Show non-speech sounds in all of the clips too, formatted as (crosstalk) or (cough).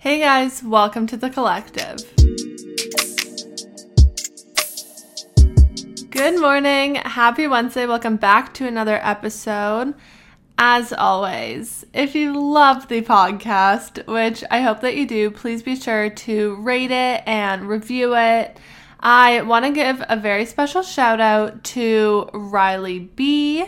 Hey guys, welcome to the collective. Good morning, happy Wednesday. Welcome back to another episode. As always, if you love the podcast, which I hope that you do, please be sure to rate it and review it. I want to give a very special shout out to Riley B,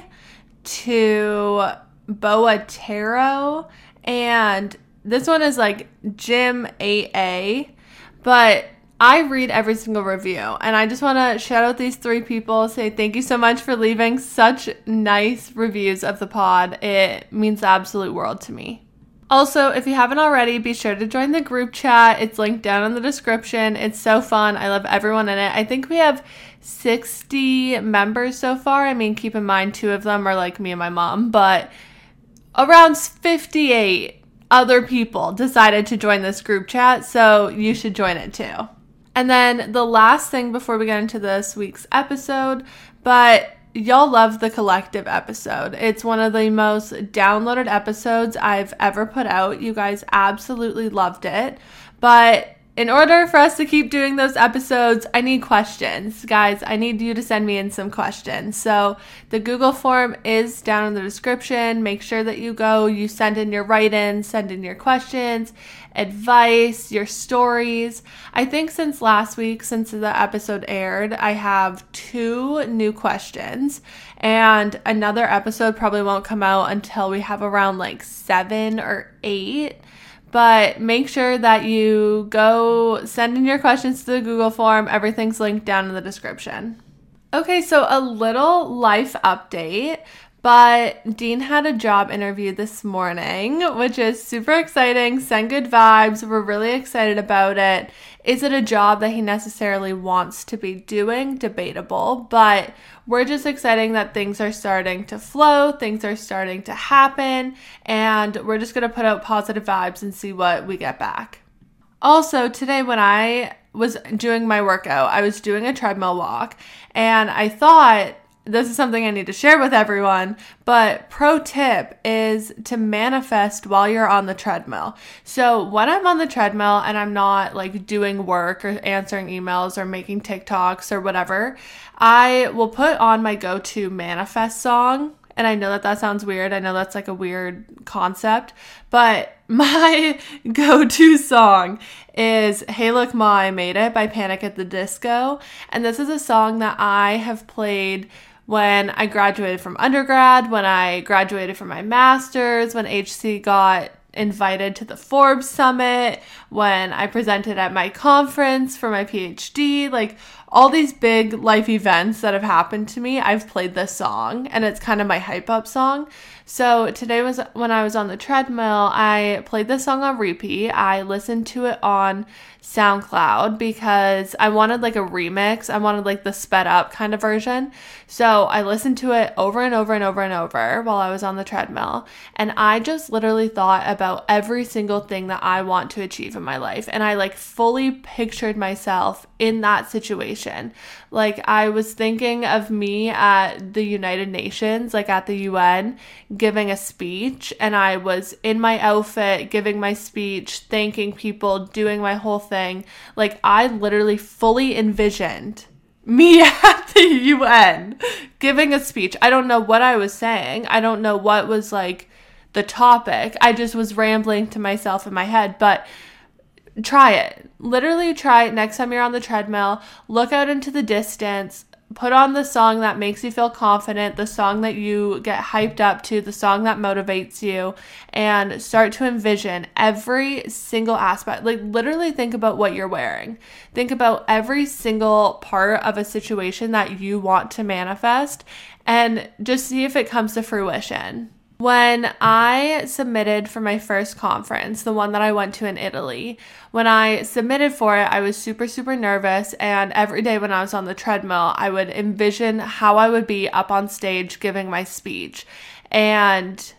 to Boa Taro, and this one is like Jim 8A, but I read every single review and I just want to shout out these three people, say thank you so much for leaving such nice reviews of the pod. It means the absolute world to me. Also, if you haven't already, be sure to join the group chat. It's linked down in the description. It's so fun. I love everyone in it. I think we have 60 members so far. I mean, keep in mind, two of them are like me and my mom, but around 58 other people decided to join this group chat, so you should join it too. And then the last thing before we get into this week's episode, but y'all love the collective episode. It's one of the most downloaded episodes I've ever put out. You guys absolutely loved it. But in order for us to keep doing those episodes, I need questions. Guys, I need you to send me in some questions. So the Google form is down in the description. Make sure that you go, you send in your write ins, send in your questions, advice, your stories. I think since last week, since the episode aired, I have two new questions. And another episode probably won't come out until we have around like seven or eight. But make sure that you go send in your questions to the Google form. Everything's linked down in the description. Okay, so a little life update. But Dean had a job interview this morning, which is super exciting. Send good vibes. We're really excited about it. Is it a job that he necessarily wants to be doing? Debatable, but we're just excited that things are starting to flow, things are starting to happen, and we're just going to put out positive vibes and see what we get back. Also, today when I was doing my workout, I was doing a treadmill walk, and I thought this is something I need to share with everyone, but pro tip is to manifest while you're on the treadmill. So, when I'm on the treadmill and I'm not like doing work or answering emails or making TikToks or whatever, I will put on my go to manifest song. And I know that that sounds weird. I know that's like a weird concept, but (laughs) my go to song is Hey Look Ma, I Made It by Panic at the Disco. And this is a song that I have played when I graduated from undergrad, when I graduated from my master's, when HC got invited to the Forbes Summit, when I presented at my conference for my PhD, like all these big life events that have happened to me, I've played this song and it's kind of my hype up song. So today was when I was on the treadmill, I played this song on repeat. I listened to it on SoundCloud because I wanted like a remix. I wanted like the sped up kind of version. So I listened to it over and over and over and over while I was on the treadmill. And I just literally thought about every single thing that I want to achieve in my life. And I like fully pictured myself in that situation. Like I was thinking of me at the United Nations, like at the UN, giving a speech. And I was in my outfit, giving my speech, thanking people, doing my whole thing. Like I literally fully envisioned me (laughs) at the UN giving a speech. I don't know what I was saying. I don't know what was like the topic. I just was rambling to myself in my head, but try it. Literally try it next time you're on the treadmill. Look out into the distance, put on the song that makes you feel confident, the song that you get hyped up to, the song that motivates you, and start to envision every single aspect. Like, literally, think about what you're wearing. Think about every single part of a situation that you want to manifest and just see if it comes to fruition. When I submitted for my first conference, the one that I went to in Italy, when I submitted for it, I was super, super nervous. And every day when I was on the treadmill, I would envision how I would be up on stage giving my speech. And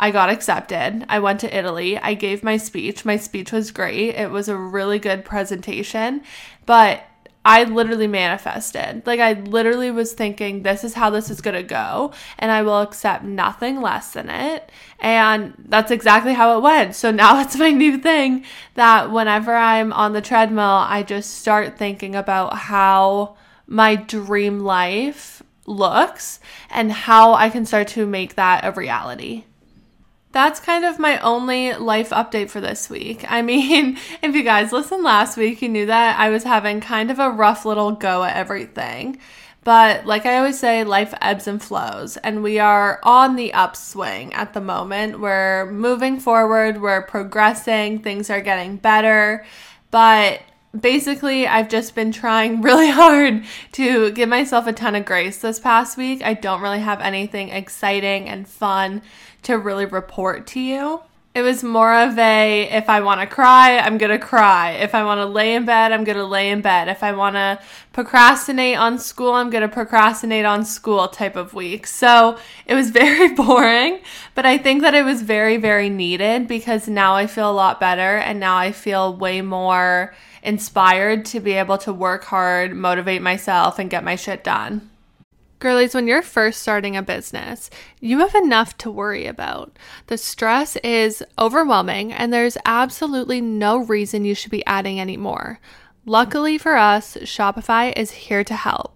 I got accepted. I went to Italy. I gave my speech. My speech was great. It was a really good presentation. But I literally manifested. Like I literally was thinking this is how this is going to go and I will accept nothing less than it. And that's exactly how it went. So now (laughs) it's my new thing that whenever I'm on the treadmill, I just start thinking about how my dream life looks and how I can start to make that a reality that's kind of my only life update for this week. I mean, (laughs) if you guys listened last week, you knew that I was having kind of a rough little go at everything. But like I always say, life ebbs and flows, and we are on the upswing at the moment. We're moving forward, we're progressing, things are getting better. But basically, I've just been trying (laughs) really hard to give myself a ton of grace this past week. I don't really have anything exciting and fun to really report to you. It was more of a if I want to cry, I'm going to cry. If I want to lay in bed, I'm going to lay in bed. If I want to procrastinate on school, I'm going to procrastinate on school type of week. So it was (laughs) very boring, but I think that it was very, very needed because now I feel a lot better and now I feel way more inspired to be able to work hard, motivate myself, and get my shit done. Girlies, when you're first starting a business, you have enough to worry about. The stress is overwhelming, and there's absolutely no reason you should be adding any more. Luckily for us, Shopify is here to help.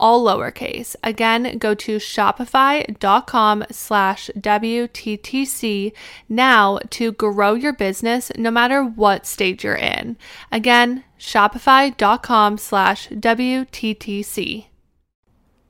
all lowercase. Again, go to shopify.com slash WTTC now to grow your business no matter what stage you're in. Again, shopify.com slash WTTC.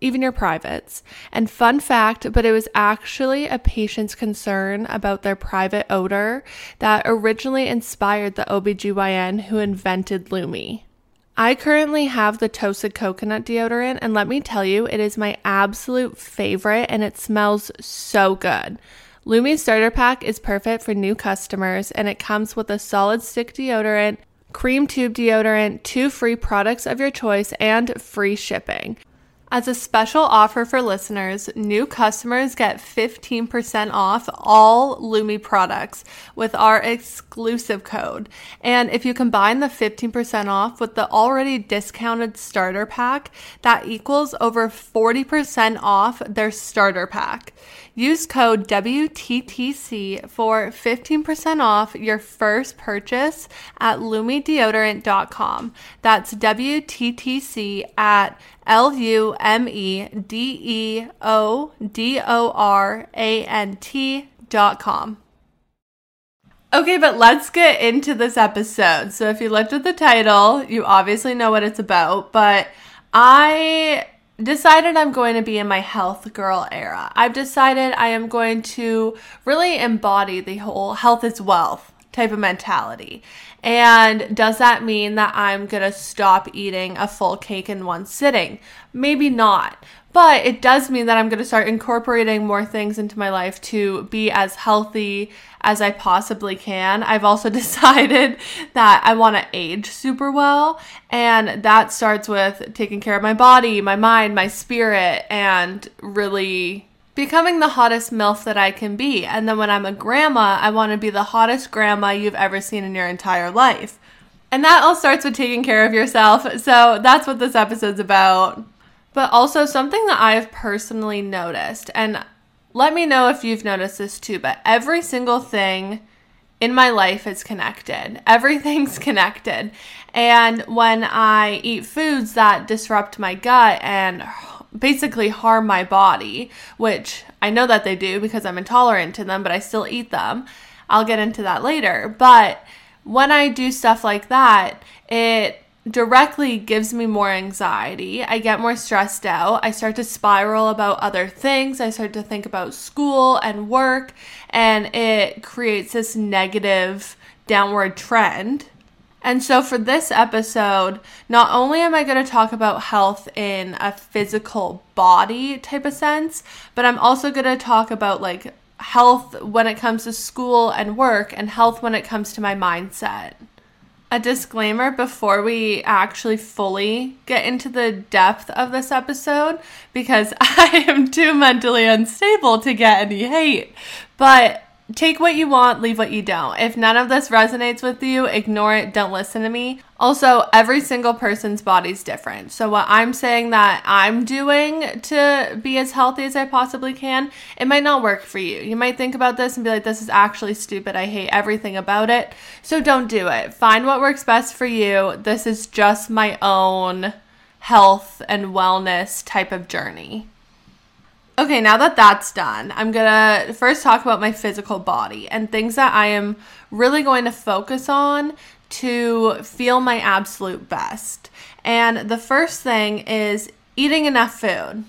even your privates. And fun fact, but it was actually a patient's concern about their private odor that originally inspired the OBGYN who invented Lume. I currently have the toasted coconut deodorant, and let me tell you, it is my absolute favorite and it smells so good. Lume Starter Pack is perfect for new customers, and it comes with a solid stick deodorant, cream tube deodorant, two free products of your choice, and free shipping. As a special offer for listeners, new customers get 15% off all Lume products with our exclusive code. And if you combine the 15% off with the already discounted starter pack, that equals over 40% off their starter pack. Use code WTTC for 15% off your first purchase at lumedeodorant.com. That's WTTC at L U M E D E O D O R A N T dot com. Okay, but let's get into this episode. So, if you looked at the title, you obviously know what it's about, but I decided I'm going to be in my health girl era. I've decided I am going to really embody the whole health is wealth type of mentality. And does that mean that I'm going to stop eating a full cake in one sitting? Maybe not. But it does mean that I'm going to start incorporating more things into my life to be as healthy as I possibly can. I've also (laughs) decided that I want to age super well, and that starts with taking care of my body, my mind, my spirit, and really becoming the hottest MILF that I can be. And then when I'm a grandma, I want to be the hottest grandma you've ever seen in your entire life. And that all starts with taking care of yourself. So that's what this episode's about. But also, something that I've personally noticed, and let me know if you've noticed this too, but every single thing in my life is connected. Everything's (laughs) connected. And when I eat foods that disrupt my gut and basically harm my body, which I know that they do because I'm intolerant to them, but I still eat them. I'll get into that later. But when I do stuff like that, it directly gives me more anxiety. I get more stressed out. I start to spiral about other things. I start to think about school and work, and it creates this negative downward trend. And so, for this episode, not only am I going to talk about health in a physical body type of sense, but I'm also going to talk about like health when it comes to school and work, and health when it comes to my mindset a disclaimer before we actually fully get into the depth of this episode because (laughs) I am too mentally unstable to get any hate. But take what you want, leave what you don't. If none of this resonates with you, ignore it, don't listen to me. Also, every single person's body's different. So, what I'm saying that I'm doing to be as healthy as I possibly can, it might not work for you. You might think about this and be like, this is actually stupid. I hate everything about it. So, don't do it. Find what works best for you. This is just my own health and wellness type of journey. Okay, now that that's done, I'm gonna first talk about my physical body and things that I am really going to focus on to feel my absolute best. And the first thing is eating enough food.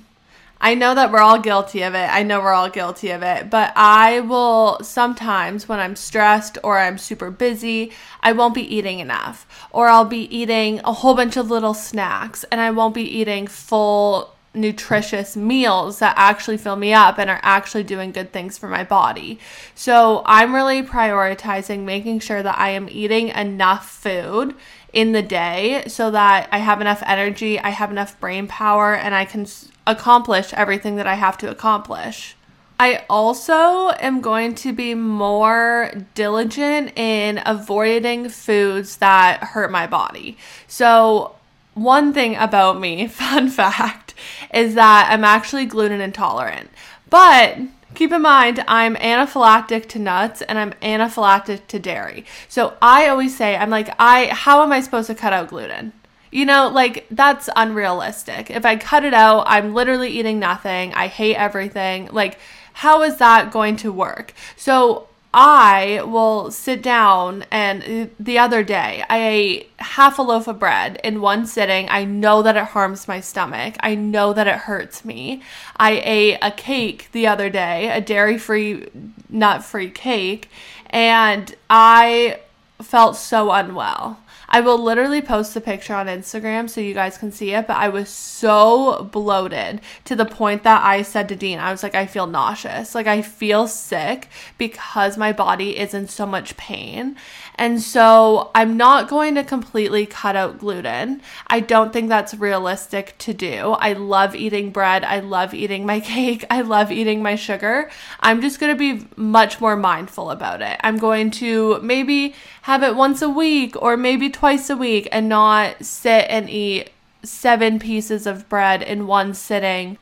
I know that we're all guilty of it. I know we're all guilty of it. But I will sometimes, when I'm stressed or I'm super busy, I won't be eating enough. Or I'll be eating a whole bunch of little snacks and I won't be eating full nutritious meals that actually fill me up and are actually doing good things for my body. So I'm really prioritizing making sure that I am eating enough food in the day so that I have enough energy, I have enough brain power, and I can accomplish everything that I have to accomplish. I also am going to be more diligent in avoiding foods that hurt my body. So, one thing about me, (laughs) fun fact, is that I'm actually gluten intolerant. But keep in mind, I'm anaphylactic to nuts and I'm anaphylactic to dairy. So I always say, I'm like, I how am I supposed to cut out gluten? You know, like that's unrealistic. If I cut it out, I'm literally eating nothing. I hate everything. Like, how is that going to work? So I will sit down and the other day I ate half a loaf of bread in one sitting. I know that it harms my stomach. I know that it hurts me. I ate a cake the other day, a dairy free, nut free cake, and I felt so unwell. I will literally post the picture on Instagram so you guys can see it, but I was so bloated to the point that I said to Dean, I was like, I feel nauseous. Like, I feel sick because my body is in so much pain. And so I'm not going to completely cut out gluten. I don't think that's realistic to do. I love eating bread. I love eating my (laughs) cake. I love eating my sugar. I'm just going to be much more mindful about it. I'm going to maybe have it once a week or maybe twice a week and not sit and eat seven pieces of bread in one sitting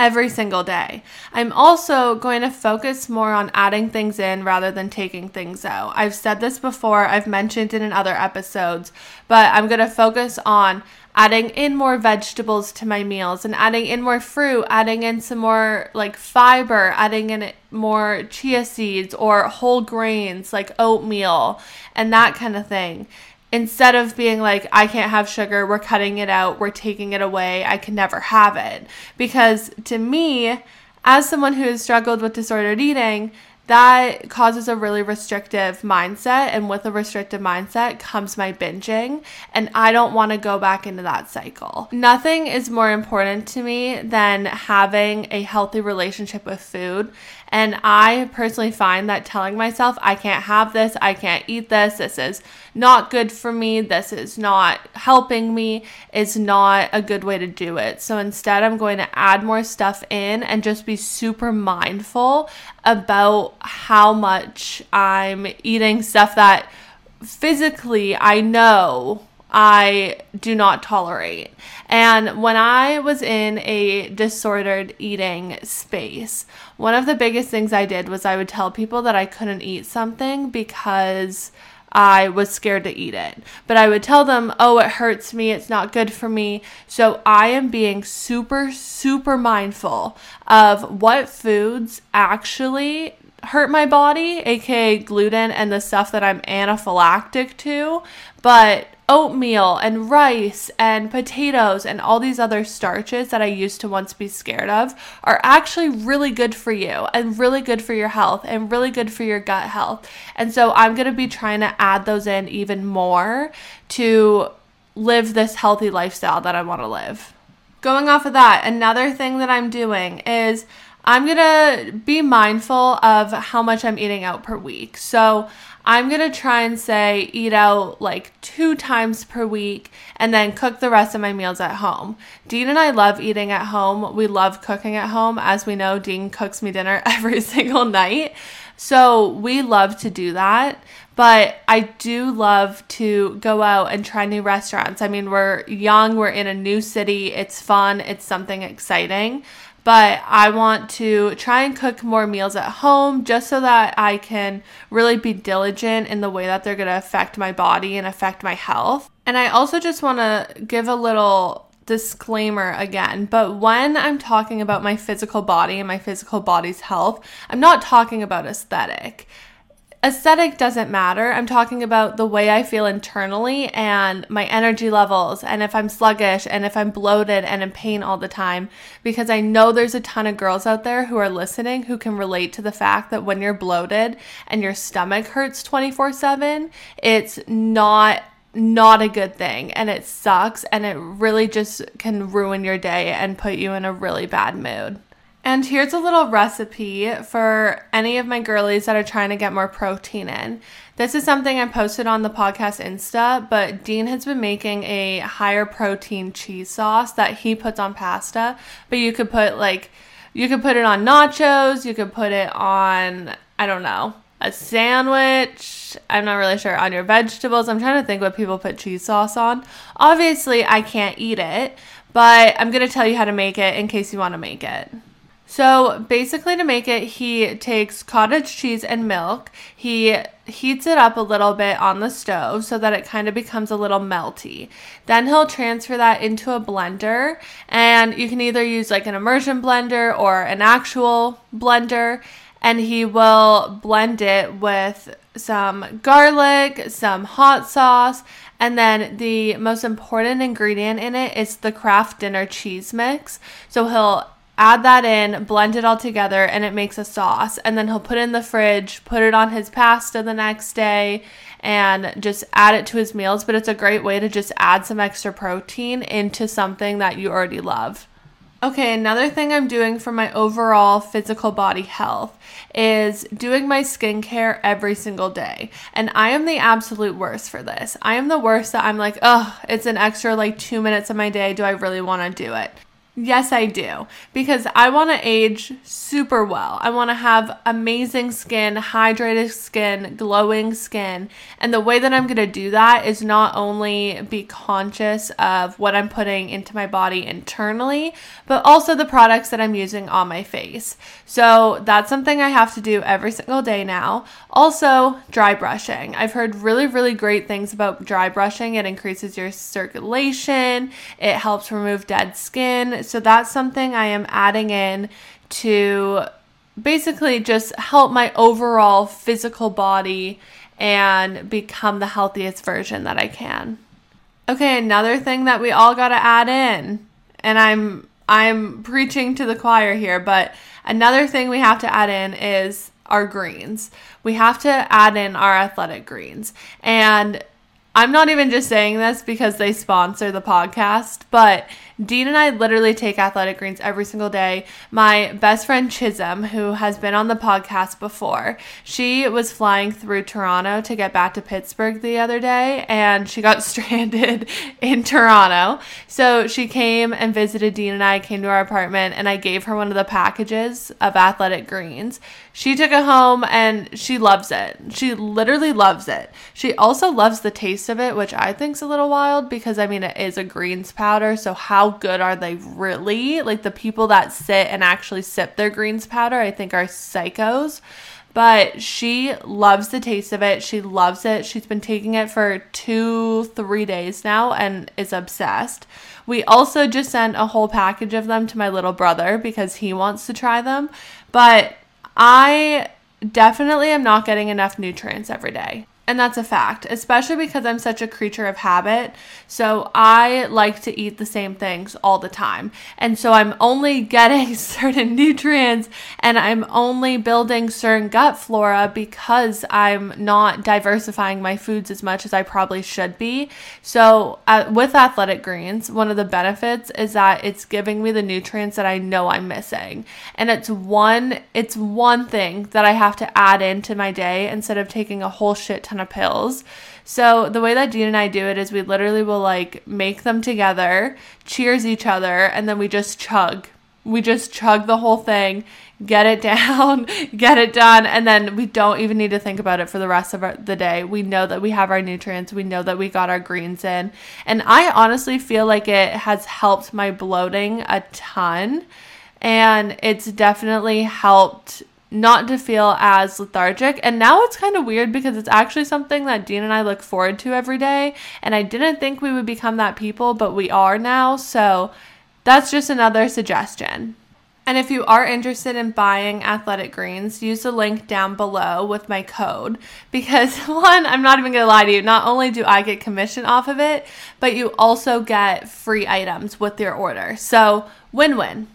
every single day. I'm also going to focus more on adding things in rather than taking things out. I've said this before, I've mentioned it in other episodes, but I'm going to focus on adding in more vegetables to my meals and adding in more fruit, adding in some more like fiber, adding in more chia seeds or whole grains like oatmeal and that kind of thing. Instead of being like, I can't have sugar, we're cutting it out, we're taking it away, I can never have it. Because to me, as someone who has struggled with disordered eating, that causes a really restrictive mindset. And with a restrictive mindset comes my binging. And I don't want to go back into that cycle. Nothing is more important to me than having a healthy relationship with food. And I personally find that telling myself, I can't have this, I can't eat this, this is not good for me, this is not helping me, is not a good way to do it. So instead, I'm going to add more stuff in and just be super mindful about how much I'm eating stuff that physically I know I do not tolerate. And when I was in a disordered eating space, one of the biggest things I did was I would tell people that I couldn't eat something because I was scared to eat it. But I would tell them, oh, it hurts me, it's not good for me. So I am being super, super mindful of what foods actually hurt my body, aka gluten and the stuff that I'm anaphylactic to, but oatmeal and rice and potatoes and all these other starches that I used to once be scared of are actually really good for you and really good for your health and really good for your gut health. And so I'm going to be trying to add those in even more to live this healthy lifestyle that I want to live. Going off of that, another thing that I'm doing is I'm gonna be mindful of how much I'm eating out per week. So I'm gonna try and say eat out like two times per week and then cook the rest of my meals at home. Dean and I love eating at home. We love cooking at home. As we know, Dean cooks me dinner (laughs) every single night. So we love to do that. But I do love to go out and try new restaurants. I mean, we're young, we're in a new city, it's fun, it's something exciting but I want to try and cook more meals at home just so that I can really be diligent in the way that they're going to affect my body and affect my health. And I also just want to give a little disclaimer again, but when I'm talking about my physical body and my physical body's health, I'm not talking about aesthetic aesthetic doesn't matter. I'm talking about the way I feel internally and my energy levels, and if I'm sluggish and if I'm bloated and in pain all the time. Because I know there's a ton of girls out there who are listening who can relate to the fact that when you're bloated and your stomach hurts 24 7, it's not not a good thing and it sucks and it really just can ruin your day and put you in a really bad mood. And here's a little recipe for any of my girlies that are trying to get more protein in. This is something I posted on the podcast Insta, but Dean has been making a higher protein cheese sauce that he puts on pasta. But you could put like, you could put it on nachos, you could put it on, I don't know, a sandwich. I'm not really sure on your vegetables. I'm trying to think what people put cheese sauce on. Obviously, I can't eat it, but I'm going to tell you how to make it in case you want to make it. So basically, to make it, he takes cottage cheese and milk. He heats it up a little bit on the stove so that it kind of becomes a little melty. Then he'll transfer that into a blender, and you can either use like an immersion blender or an actual blender. And he will blend it with some garlic, some hot sauce, and then the most important ingredient in it is the Kraft Dinner cheese mix. So he'll add that in, blend it all together, and it makes a sauce. And then he'll put it in the fridge, put it on his pasta the next day, and just add it to his meals. But it's a great way to just add some extra protein into something that you already love. Okay, another thing I'm doing for my overall physical body health is doing my skincare every single day. And I am the absolute worst for this. I am the worst that I'm like, oh, it's an extra like two minutes of my day. Do I really want to do it? Yes, I do. Because I want to age super well. I want to have amazing skin, hydrated skin, glowing skin. And the way that I'm going to do that is not only be conscious of what I'm putting into my body internally, but also the products that I'm using on my face. So that's something I have to do every single day now. Also, dry brushing. I've heard really, really great things about dry brushing. It increases your circulation, it helps remove dead skin. So that's something I am adding in to basically just help my overall physical body and become the healthiest version that I can. Okay, another thing that we all got to add in, and I'm I'm preaching to the choir here, but another thing we have to add in is our greens. We have to add in our athletic greens. And I'm not even just saying this because they sponsor the podcast, but Dean and I literally take athletic greens every single day. My best friend Chisholm, who has been on the podcast before, she was flying through Toronto to get back to Pittsburgh the other day and she got (laughs) stranded in Toronto. So she came and visited Dean and I, came to our apartment, and I gave her one of the packages of athletic greens. She took it home and she loves it. She literally loves it. She also loves the taste of it, which I think's a little wild because I mean it is a greens powder, so good are they really? Like the people that sit and actually sip their greens powder, I think are psychos. But she loves the taste of it. She loves it. She's been taking it for two, three days now and is obsessed. We also just sent a whole package of them to my little brother because he wants to try them. But I definitely am not getting enough nutrients every day. And that's a fact, especially because I'm such a creature of habit. So I like to eat the same things all the time. And so I'm only getting (laughs) certain nutrients and I'm only building certain gut flora because I'm not diversifying my foods as much as I probably should be. So uh, with athletic greens, one of the benefits is that it's giving me the nutrients that I know I'm missing. And it's one it's one thing that I have to add into my day instead of taking a whole shit ton of pills. So the way that Dean and I do it is we literally will like make them together, cheers each other, and then we just chug. We just chug the whole thing, get it (laughs) down, get it done, and then we don't even need to think about it for the rest of our, the day. We know that we have our nutrients, we know that we got our greens in. And I honestly feel like it has helped my bloating a ton. And it's definitely helped not to feel as lethargic. And now it's kind of weird because it's actually something that Dean and I look forward to every day. And I didn't think we would become that people, but we are now. So that's just another suggestion. And if you are interested in buying athletic greens, use the link down below with my code (laughs) because one, I'm not even to lie to you, not only do I get commission off of it, but you also get free items with your order. So, win-win.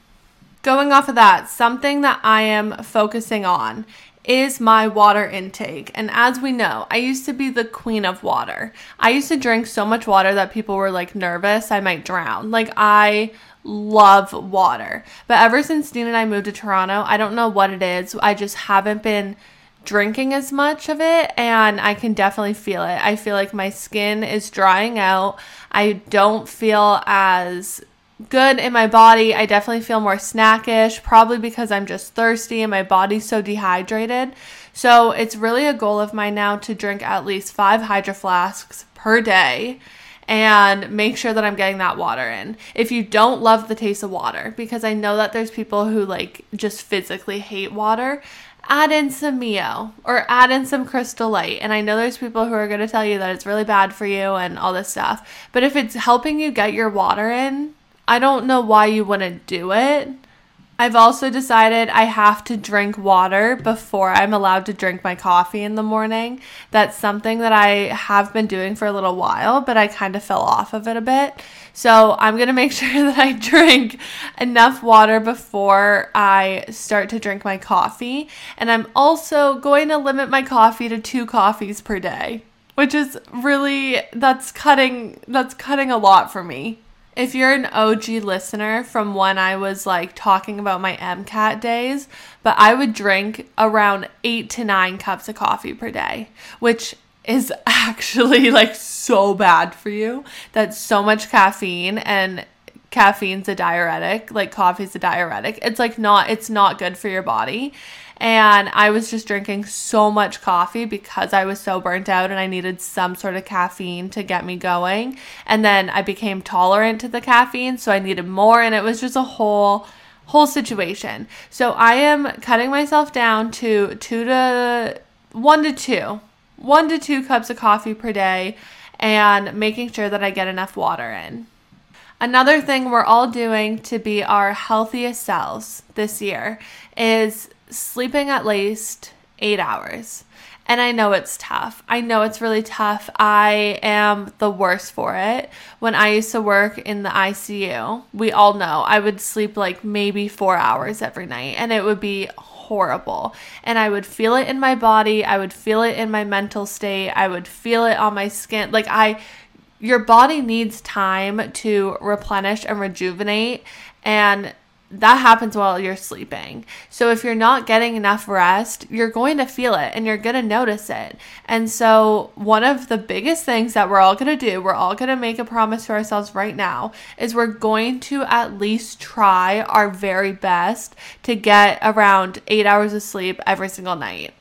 Going off of that, something that I am focusing on is my water intake. And as we know, I used to be the queen of water. I used to drink so much water that people were like nervous I might drown. Like, I love water. But ever since Dean and I moved to Toronto, I don't know what it is. I just haven't been drinking as much of it and I can definitely feel it. I feel like my skin is drying out. I don't feel as good in my body. I definitely feel more snackish, probably because I'm just thirsty and my body's so dehydrated. So it's really a goal of mine now to drink at least five hydro flasks per day and make sure that I'm getting that water in. If you don't love the taste of water, because I know that there's people who like just physically hate water, add in some Mio or add in some Crystal Light. And I know there's people who are going to tell you that it's really bad for you and all this stuff. But if it's helping you get your water in, I don't know why you wouldn't do it. I've also decided I have to drink water before I'm allowed to drink my coffee in the morning. That's something that I have been doing for a little while, but I kind of fell off of it a bit. So I'm going to make (laughs) sure that I drink enough water before I start to drink my coffee. And I'm also going to limit my coffee to two coffees per day, which is really, that's cutting, that's cutting a lot for me. If you're an OG listener from when I was like talking about my MCAT days, but I would drink around eight to nine cups of coffee per day, which is (laughs) actually like so bad for you. That's so much caffeine and caffeine's a diuretic, like coffee's a diuretic. It's like not it's not good for your body. And I was just drinking so much coffee because I was so burnt out and I needed some sort of caffeine to get me going. And then I became tolerant to the caffeine, so I needed more and it was just a whole whole situation. So I am cutting myself down to 2 to 1 to 2. 1 to 2 cups of coffee per day and making sure that I get enough water in. Another thing we're all doing to be our healthiest selves this year is sleeping at least eight hours. And I know it's tough. I know it's really tough. I am the worst for it. When I used to work in the ICU, we all know I would sleep like maybe four hours every night, and it would be horrible. And I would feel it in my body, I would feel it in my mental state, I would feel it on my skin. Like, I, your body needs time to replenish and rejuvenate. And that happens while you're sleeping. So if you're not getting enough rest, you're going to feel it and you're going to notice it. And so one of the biggest things that we're all going to do, we're all going to make a promise to ourselves right now, is we're going to at least try our very best to get around 8 hours of sleep every single night.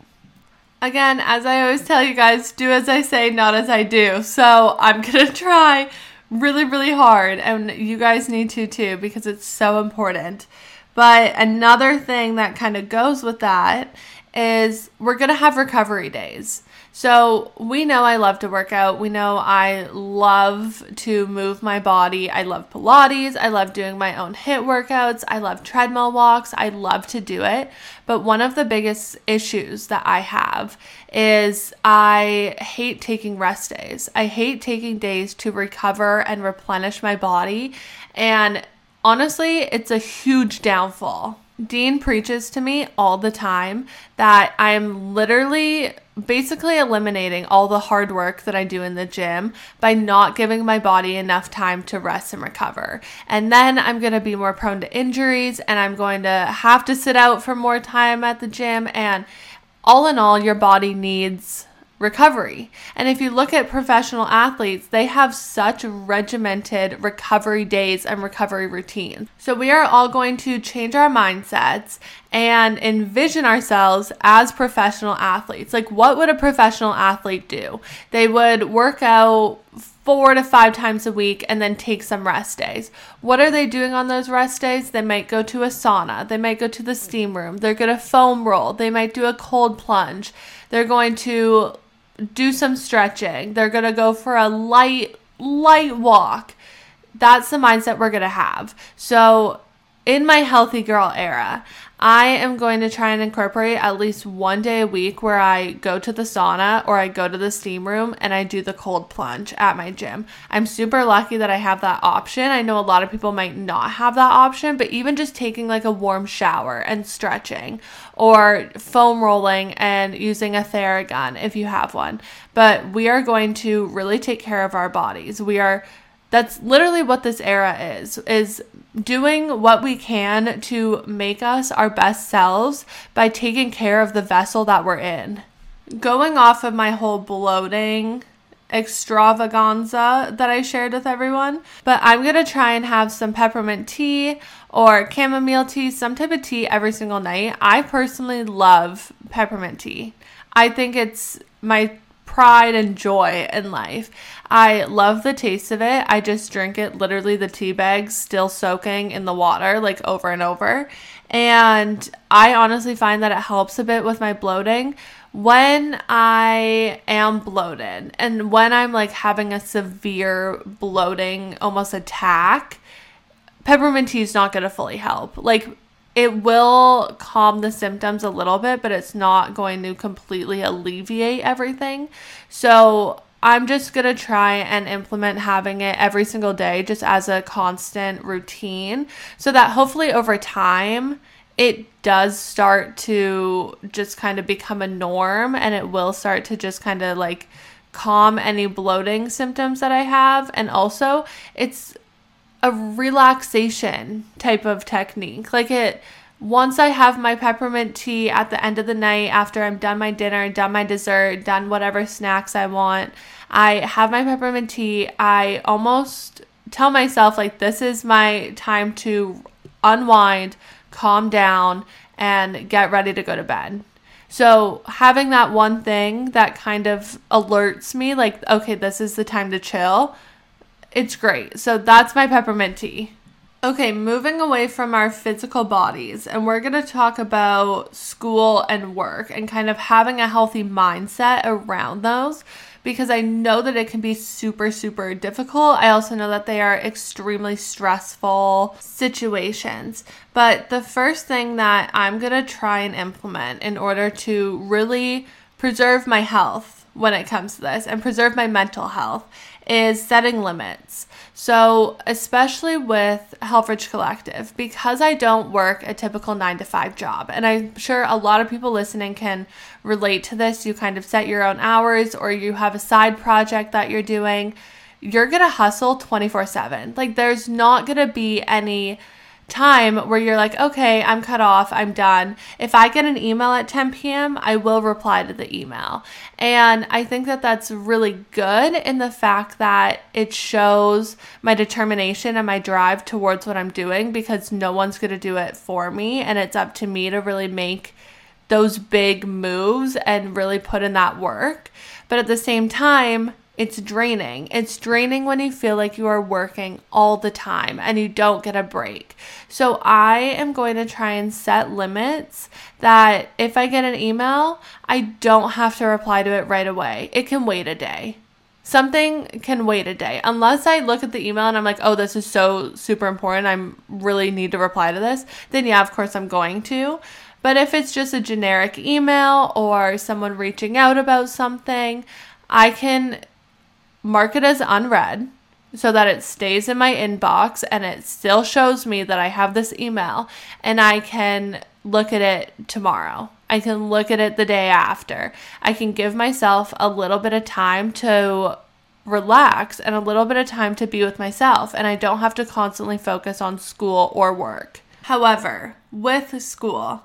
Again, as I always tell you guys, do as I say, not as I do. So I'm going (laughs) to try really, really hard. And you guys need to too because it's so important. But another thing that kind of goes with that is we're going to have recovery days. So we know I love to work out. We know I love to move my body. I love Pilates. I love doing my own HIIT workouts. I love treadmill walks. I love to do it. But one of the biggest issues that I have is I hate taking rest days. I hate taking days to recover and replenish my body. And honestly, it's a huge downfall. Dean preaches to me all the time that I'm literally basically eliminating all the hard work that I do in the gym by not giving my body enough time to rest and recover. And then I'm going to be more prone to injuries and I'm going to have to sit out for more time at the gym. And all in all, your body needs recovery. And if you look at professional athletes, they have such regimented recovery days and recovery routines. So we are all going to change our mindsets and envision ourselves as professional athletes. Like, what would a professional athlete do? They would work out four to five times a week and then take some rest days. What are they doing on those rest days? They might go to a sauna, they might go to the steam room, they're going to foam roll, they might do a cold plunge, they're going to do some stretching. They're going to go for a light light walk. That's the mindset we're going to have. So, in my healthy girl era, I am going to try and incorporate at least one day a week where I go to the sauna or I go to the steam room and I do the cold plunge at my gym. I'm super lucky that I have that option. I know a lot of people might not have that option, but even just taking like a warm shower and stretching or foam rolling and using a Theragun if you have one. But we are going to really take care of our bodies. We are that's literally what this era is is doing what we can to make us our best selves by taking care of the vessel that we're in. Going off of my whole bloating extravaganza that I shared with everyone, but I'm going to try and have some peppermint tea or chamomile tea, some type of tea every single night. I personally love peppermint tea. I think it's my pride and joy in life. I love the taste of it. I just drink it literally the tea bags still soaking in the water like over and over. And I honestly find that it helps a bit with my bloating when I am bloated and when I'm like having a severe bloating almost attack. Peppermint tea is not going to fully help. Like it will calm the symptoms a little bit, but it's not going to completely alleviate everything. So I'm just going to try and implement having it every single day just as a constant routine so that hopefully over time it does start to just kind of become a norm and it will start to just kind of like calm any bloating symptoms that I have. And also, it's a relaxation type of technique. Like it once I have my peppermint tea at the end of the night after I'm done my dinner, done my dessert, done whatever snacks I want, I have my peppermint tea. I almost tell myself like this is my time to unwind, calm down and get ready to go to bed. So, having that one thing that kind of alerts me like okay, this is the time to chill. It's great. So, that's my peppermint tea. Okay, moving away from our physical bodies, and we're going to talk about school and work and kind of having a healthy mindset around those because I know that it can be super, super difficult. I also know that they are extremely stressful situations. But the first thing that I'm going to try and implement in order to really preserve my health when it comes to this and preserve my mental health is setting limits. So, especially with Helfrich Collective, because I don't work a typical nine to five job, and I'm sure a lot of people listening can relate to this. You kind of set your own hours, or you have a side project that you're doing. You're gonna hustle 24 7. Like, there's not gonna be any time where you're like, okay, I'm cut off, I'm done. If I get an email at 10 p.m., I will reply to the email. And I think that that's really good in the fact that it shows my determination and my drive towards what I'm doing because no one's going to do it for me. And it's up to me to really make those big moves and really put in that work. But at the same time, it's draining. It's draining when you feel like you are working all the time and you don't get a break. So, I am going to try and set limits that if I get an email, I don't have to reply to it right away. It can wait a day. Something can wait a day. Unless I look at the email and I'm like, oh, this is so super important. I really need to reply to this. Then, yeah, of course, I'm going to. But if it's just a generic email or someone reaching out about something, I can mark it as unread so that it stays in my inbox and it still shows me that I have this email and I can look at it tomorrow. I can look at it the day after. I can give myself a little bit of time to relax and a little bit of time to be with myself, and I don't have to constantly focus on school or work. However, with school,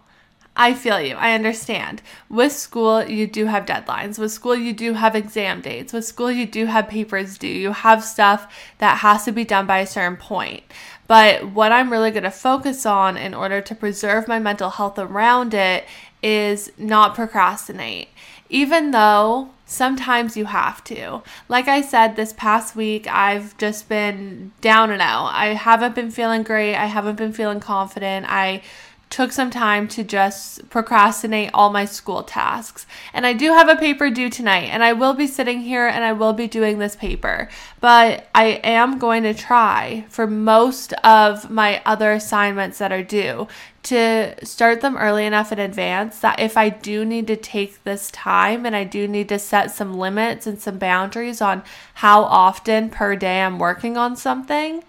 I feel you. I understand. With school, you do have deadlines. With school, you do have exam dates. With school, you do have papers due. You have stuff that has to be done by a certain point. But what I'm really going to focus on in order to preserve my mental health around it is not procrastinate. Even though sometimes you have to. Like I said, this past week, I've just been down and out. I haven't been feeling great. I haven't been feeling confident. I took some time to just procrastinate all my school tasks. And I do have a paper due tonight, and I will be sitting here and I will be doing this paper. But I am going to try for most of my other assignments that are due to start them early enough in advance that if I do need to take this time and I do need to set some limits and some boundaries on how often per day I'm working on something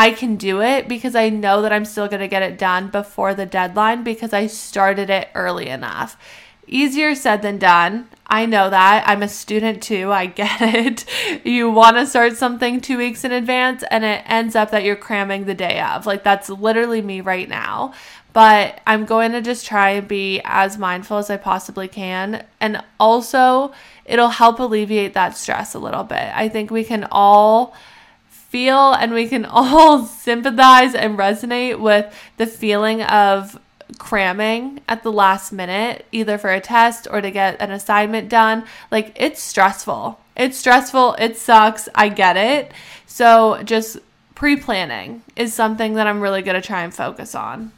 I can do it because I know that I'm still going to get it done before the deadline because I started it early enough. Easier said than done. I know that. I'm a student too. I get (laughs) it. You want to start something two weeks in advance and it ends up that you're cramming the day of. Like, that's literally me right now. But I'm going to just try and be as mindful as I possibly can. And also, it'll help alleviate that stress a little bit. I think we can all feel and we can (laughs) all sympathize and resonate with the feeling of cramming at the last minute, either for a test or to get an assignment done. Like, it's stressful. It's stressful. It sucks. I get it. So, just pre planning is something that I'm really going to try and focus on.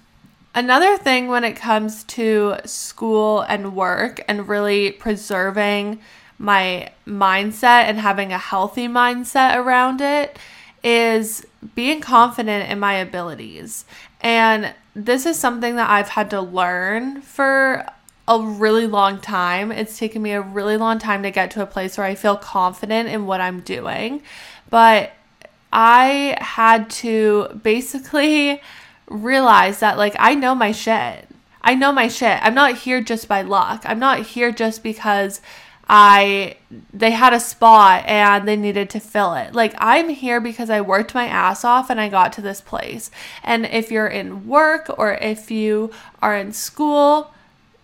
Another thing when it comes to school and work and really preserving my mindset and having a healthy mindset around it is being confident in my abilities. And this is something that I've had to learn for a really long time. It's taken me a really long time to get to a place where I feel confident in what I'm doing. But I had to basically (laughs) realize that, like, I know my shit. I know my shit. I'm not here just by luck. I'm not here just because I they had a spot and they needed to fill it. Like I'm here because I worked my ass off and I got to this place. And if you're in work or if you are in school,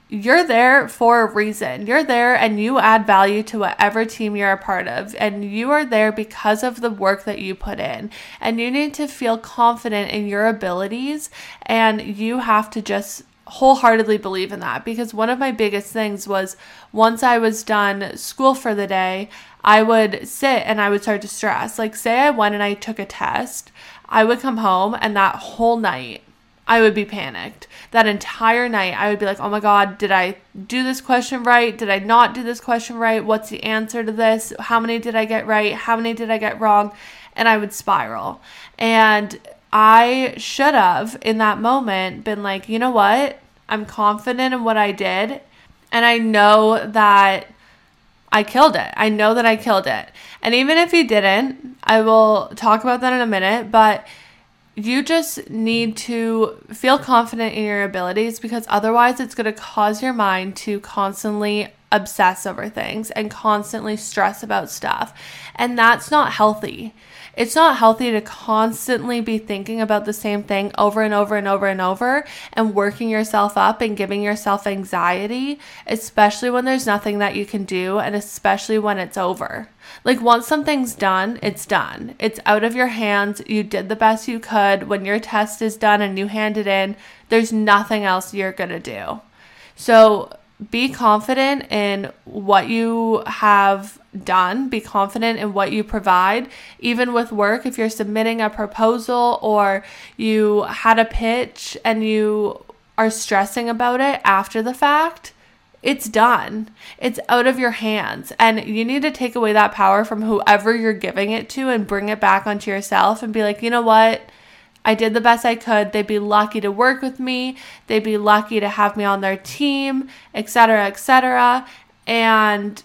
you're there for a reason. You're there and you add value to whatever team you're a part of. And you are there because of the work that you put in. And you need to feel confident in your abilities. And you have to just wholeheartedly believe in that because one of my biggest things was once I was done school for the day, I would sit and I would start to stress. Like, say I went and I took a test, I would come home and that whole night I would be panicked. That entire night, I would be like, oh my God, did I do this question right? Did I not do this question right? What's the answer to this? How many did I get right? How many did I get wrong? And I would spiral. And I should have, in that moment, been like, you know what? I'm confident in what I did. And I know that I killed it. I know that I killed it. And even if you didn't, I will talk about that in a minute. But you just need to feel confident in your abilities because otherwise it's going to cause your mind to constantly obsess over things and constantly stress about stuff. And that's not healthy. It's not healthy to constantly be thinking about the same thing over and over and over and over and working yourself up and giving yourself anxiety, especially when there's nothing that you can do and especially when it's over. Like once something's done, it's done. It's out of your hands. You did the best you could. When your test is done and you hand it in, there's nothing else you're going to do. So be confident in what you have done. Be confident in what you provide. Even with work, if you're submitting a proposal or you had a pitch and you are stressing about it after the fact, it's done. It's out of your hands. And you need to take away that power from whoever you're giving it to and bring it back onto yourself and be like, you know what? I did the best I could. They'd be lucky to work with me. They'd be lucky to have me on their team, etc., etc. And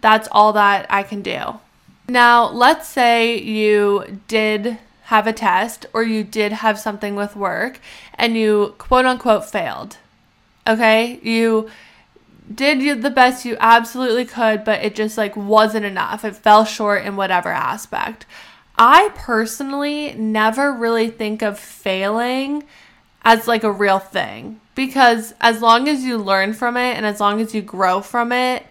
that's all that I can do. Now, let's say you did have a test or you did have something with work and you quote unquote failed. Okay? You did the best you absolutely could, but it just like wasn't enough. It fell short in whatever aspect. I personally never really think of failing as like a real thing because as long as you learn from it and as long as you grow from it,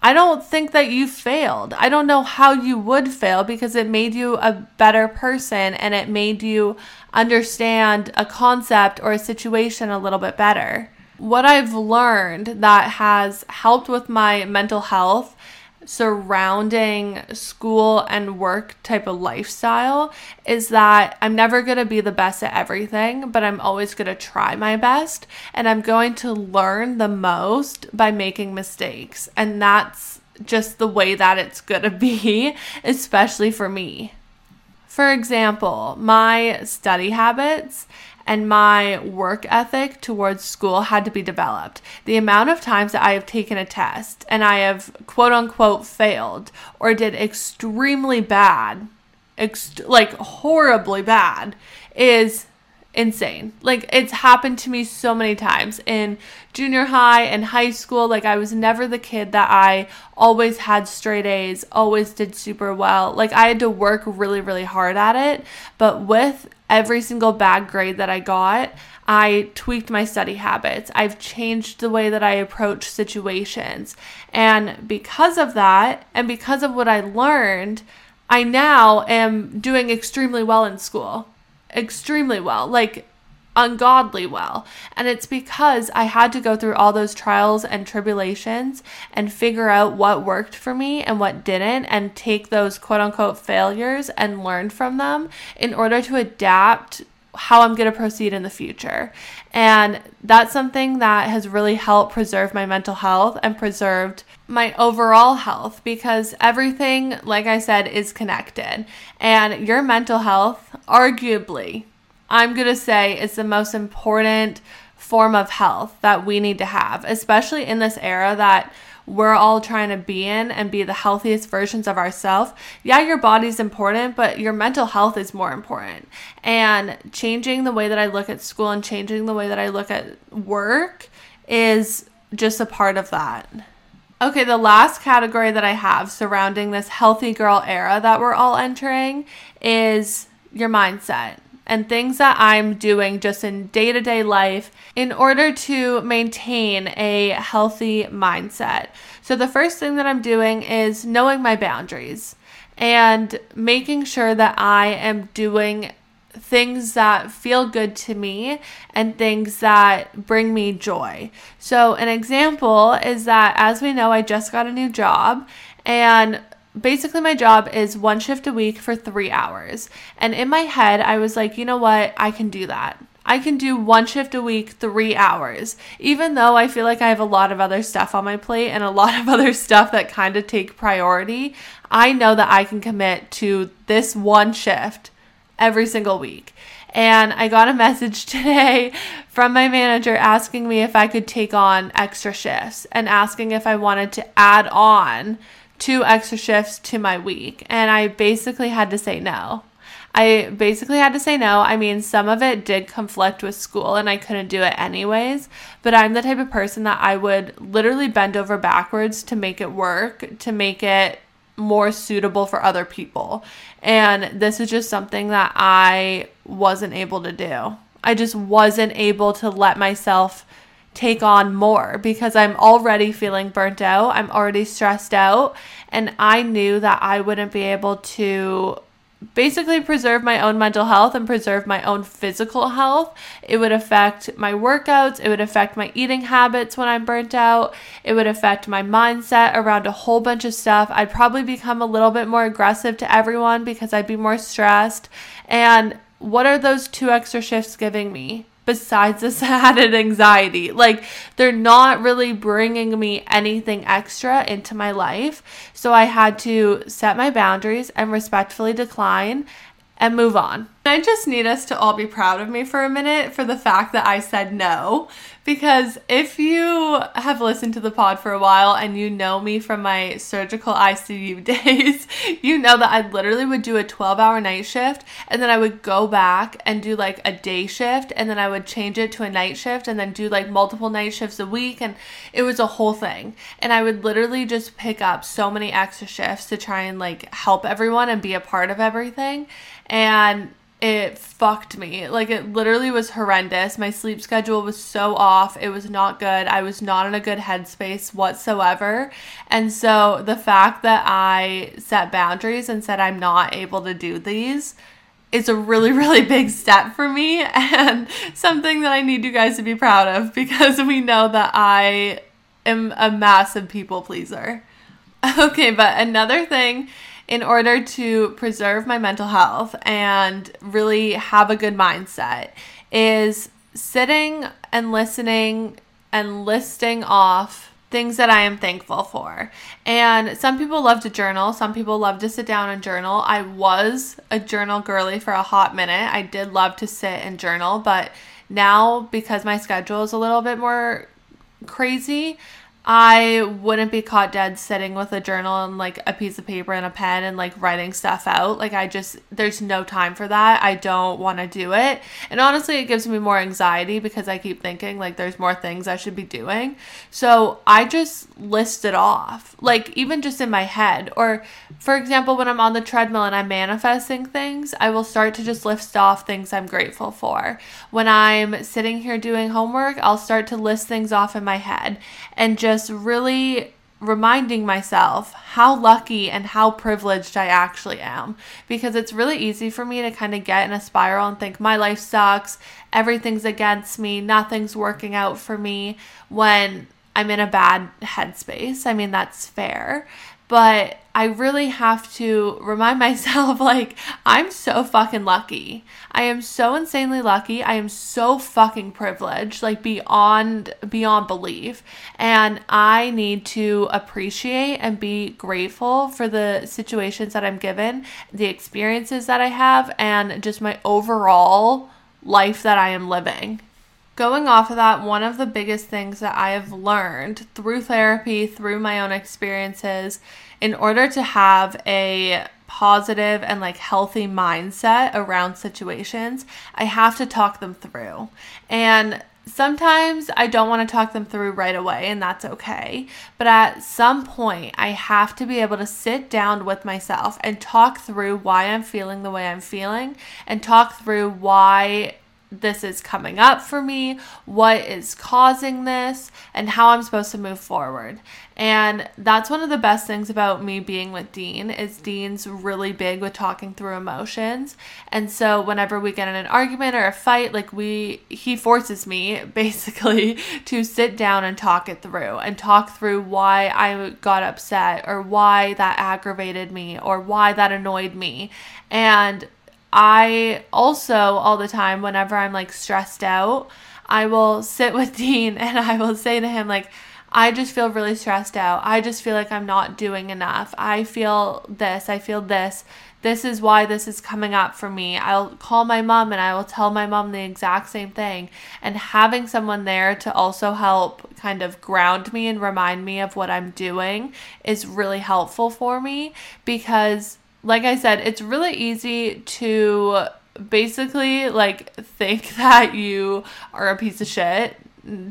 I don't think that you failed. I don't know how you would fail because it made you a better person and it made you understand a concept or a situation a little bit better. What I've learned that has helped with my mental health surrounding school and work type of lifestyle is that I'm never going to be the best at everything, but I'm always going to try my best and I'm going to learn the most by making mistakes. And that's just the way that it's going to be, (laughs) especially for me. For example, my study habits and my work ethic towards school had to be developed. The amount of times that I have taken a test and I have quote unquote failed or did extremely bad, ex- like horribly bad, is insane. Like it's happened to me so many times in junior high and high school. Like I was never the kid that I always had straight A's, always did super well. Like I had to work really, really hard at it. But with every single bad grade that I got, I tweaked my study habits. I've changed the way that I approach situations. And because of that, and because of what I learned, I now am doing extremely well in school. Extremely well. Like, ungodly well. And it's because I had to go through all those trials and tribulations and figure out what worked for me and what didn't, and take those quote unquote failures and learn from them in order to adapt how I'm going to proceed in the future. And that's something that has really helped preserve my mental health and preserved my overall health because everything, like I said, is connected. And your mental health, arguably, I'm going to say is the most important form of health that we need to have, especially in this era that we're all trying to be in and be the healthiest versions of ourselves. Yeah, your body's important, but your mental health is more important. And changing the way that I look at school and changing the way that I look at work is just a part of that. Okay, the last category that I have surrounding this healthy girl era that we're all entering is your mindset and things that I'm doing just in day to day life in order to maintain a healthy mindset. So, the first thing that I'm doing is knowing my boundaries and making sure that I am doing things that feel good to me and things that bring me joy. So, an example is that as we know, I just got a new job and basically my job is one shift a week for three hours. And in my head, I was like, you know what? I can do that. I can do one shift a week, three hours, even though I feel like I have a lot of other stuff on my plate and a (laughs) lot of other stuff that kind of take priority. I know that I can commit to this one shift every single week. And I got a message (laughs) today from my manager asking me if I could take on extra shifts and asking if I wanted to add on two extra shifts to my week. And I basically had to say no. I basically had to say no. I mean, some of it did conflict with school and I couldn't do it anyways, but I'm the type of person that I would literally bend over backwards to make it work, to make it more suitable for other people. And this is just something that I wasn't able to do. I just wasn't able to let myself take on more because I'm already feeling burnt out. I'm already stressed out. And I knew that I wouldn't be able to basically preserve my own mental health and preserve my own physical health. It would affect my workouts, it would affect my eating habits when I'm burnt out, it would affect my mindset around a whole bunch of stuff. I'd probably become a little bit more aggressive to everyone because I'd be more stressed. And what are those two extra shifts giving me? Besides this (laughs) added anxiety. Like, they're not really bringing me anything extra into my life. So I had to set my boundaries and respectfully decline and move on. I just need us to all be proud of me for a minute for the fact that I said no because if you have listened to the pod for a while and you know me from my surgical ICU (laughs) days, you know that I literally would do a 12 hour night shift and then I would go back and do like a day shift and then I would change it to a night shift and then do like multiple night shifts a week. And it was a whole thing. And I would literally just pick up so many extra shifts to try and like help everyone and be a part of everything. And it fucked me. Like it literally was horrendous. My sleep schedule was so off. It was not good. I was not in a good headspace whatsoever. And so the fact that I set boundaries and said I'm not able to do these is a really (laughs) really big step for me and something that I need you guys to be proud of because we know that I am a massive people pleaser. (laughs) Okay, but another thing in order to preserve my mental health and really have a good mindset is sitting and listening and listing off things that I am thankful for. And some people love to journal, some people love to sit down and journal. I was a journal girly for a hot minute. I did love to sit and journal, but now because my schedule is a little bit more crazy, I wouldn't be caught dead sitting with a journal and like a piece of paper and a pen and like writing stuff out. Like, I just, there's no time for that. I don't want to do it. And honestly, it gives me more anxiety because I keep thinking like there's more things I should be doing. So I just list it off, like even just in my head. Or, for example, when I'm on the treadmill and I'm manifesting things, I will start to just list off things I'm grateful for. When I'm sitting here doing homework, I'll start to list things off in my head and just just really reminding myself how lucky and how privileged I actually am. Because it's really easy for me to kind of get in a spiral and think my life sucks, everything's against me, nothing's working out for me when I'm in a bad headspace. I mean, that's fair. But I really have to remind (laughs) myself like I'm so fucking lucky. I am so insanely lucky. I am so fucking privileged, like beyond beyond belief. And I need to appreciate and be grateful for the situations that I'm given, the experiences that I have and just my overall life that I am living. Going off of that, one of the biggest things that I have learned through therapy, through my own experiences, in order to have a positive and like healthy mindset around situations, I have to talk them through. And sometimes I don't want to talk them through right away, and that's okay. But at some point, I have to be able to sit down with myself and talk through why I'm feeling the way I'm feeling and talk through why this is coming up for me, what is causing this, and how I'm supposed to move forward. And that's one of the best things about me being with Dean is Dean's really big with talking through emotions. And so whenever we get in an argument or a fight, like we he forces me (laughs) basically to sit down and talk it through and talk through why I got upset or why that aggravated me or why that annoyed me. And I also, all the time, whenever I'm like stressed out, I will sit with (laughs) Dean and I will say to him, like, I just feel really stressed out. I just feel like I'm not doing enough. I feel this. I feel this. This is why this is coming up for me. I'll call my mom and I will tell my mom the exact same thing. And having someone there to also help kind of ground me and remind me of what I'm doing is really helpful for me because like I said, it's really easy to basically like think (laughs) that you are a piece of shit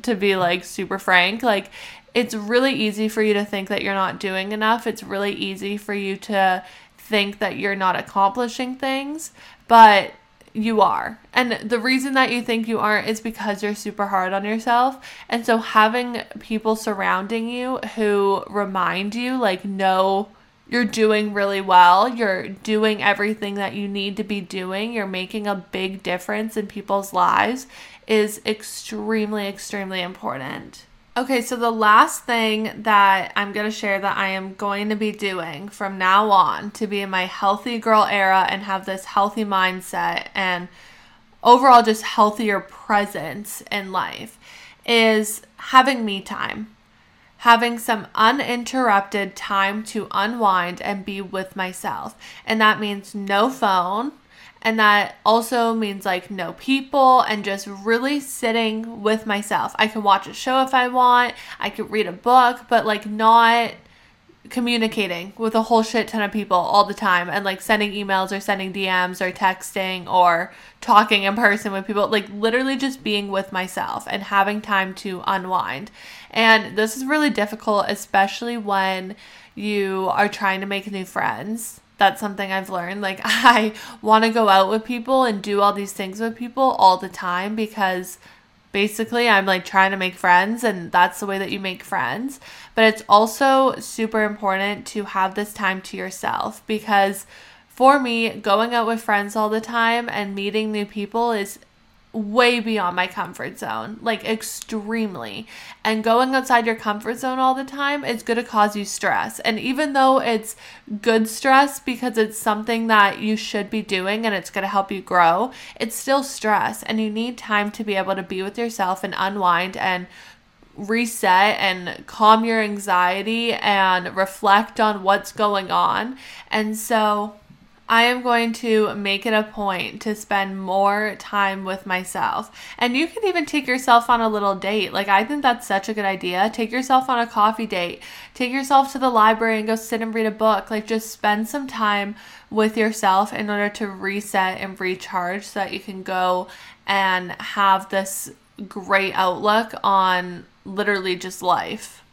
to be like super frank like it's really easy for you to think that you're not doing enough it's really easy for you to think that you're not accomplishing things but you are. And the reason that you think you aren't is because you're super hard on yourself. And so having people surrounding you who remind you, like, no, you're doing really well. You're doing everything that you need to be doing. You're making a big difference in people's lives is extremely, extremely important. Okay, so the last thing that I'm going to share that I am going to be doing from now on to be in my healthy girl era and have this healthy mindset and overall just healthier presence in life is having me time having some uninterrupted time to unwind and be with myself. And that means no phone. And that also means like no people and just really sitting with myself. I can watch a show if I want, I could read a book, but like not communicating with a whole shit ton of people all the time and like sending emails or sending DMs or texting or talking in person with people, like literally just being with myself and having time to unwind. And this is really difficult, especially when you are trying to make new friends. That's something I've learned. Like, (laughs) I want to go out with people and do all these things with people all the time because basically i'm like trying to make friends and that's the way that you make friends but it's also super important to have this time to yourself because for me going out with friends all the time and meeting new people is way beyond my comfort zone, like extremely. And going outside your comfort zone all the time is going to cause you stress. And even though it's good stress because it's something that you should be doing and it's going to help you grow, it's still stress. And you need time to be able to be with yourself and unwind and reset and calm your anxiety and reflect on what's going on. And so I am going to make it a point to spend more time with myself. And you can even take yourself on a little date. Like, I think that's such a good idea. Take yourself on a coffee date, take yourself to the library and go sit and read a book. Like, just spend some time with yourself in order to reset and recharge so that you can go and have this great outlook on literally just life.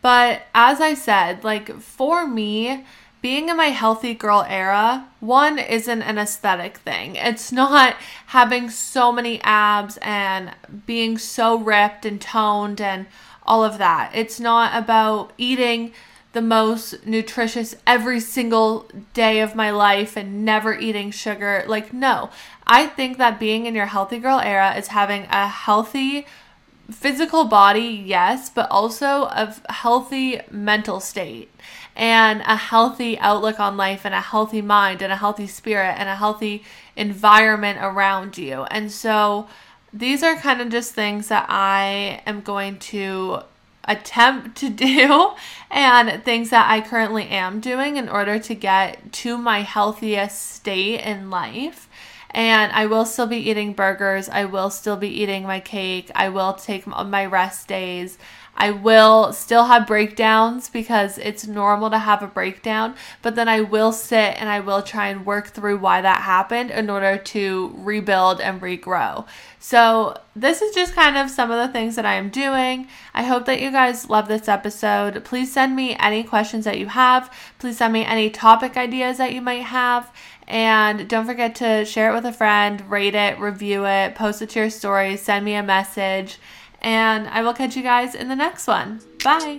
But as I said, like, for me, being in my healthy girl era, one isn't an aesthetic thing. It's not having so many abs and being so ripped and toned and all of that. It's not about eating the most nutritious every single day of my life and never eating sugar. Like, no. I think that being in your healthy girl era is having a healthy physical body, yes, but also a healthy mental state and a healthy outlook on life and a healthy mind and a healthy spirit and a healthy environment around you. And so these are kind of just things that I am going to attempt to (laughs) do and things that I currently am doing in order to get to my healthiest state in life. And I will still be eating burgers. I will still be eating my cake. I will take my rest days. I will still have breakdowns because it's normal to have a breakdown, but then I will sit and I will try and work through why that happened in order to rebuild and regrow. So, this is just kind of some of the things that I am doing. I hope that you guys love this episode. Please send me any questions that you have. Please send me any topic ideas that you might have. And don't forget to share it with a friend, rate it, review it, post it to your stories, send me a message. And I will catch you guys in the next one. Bye.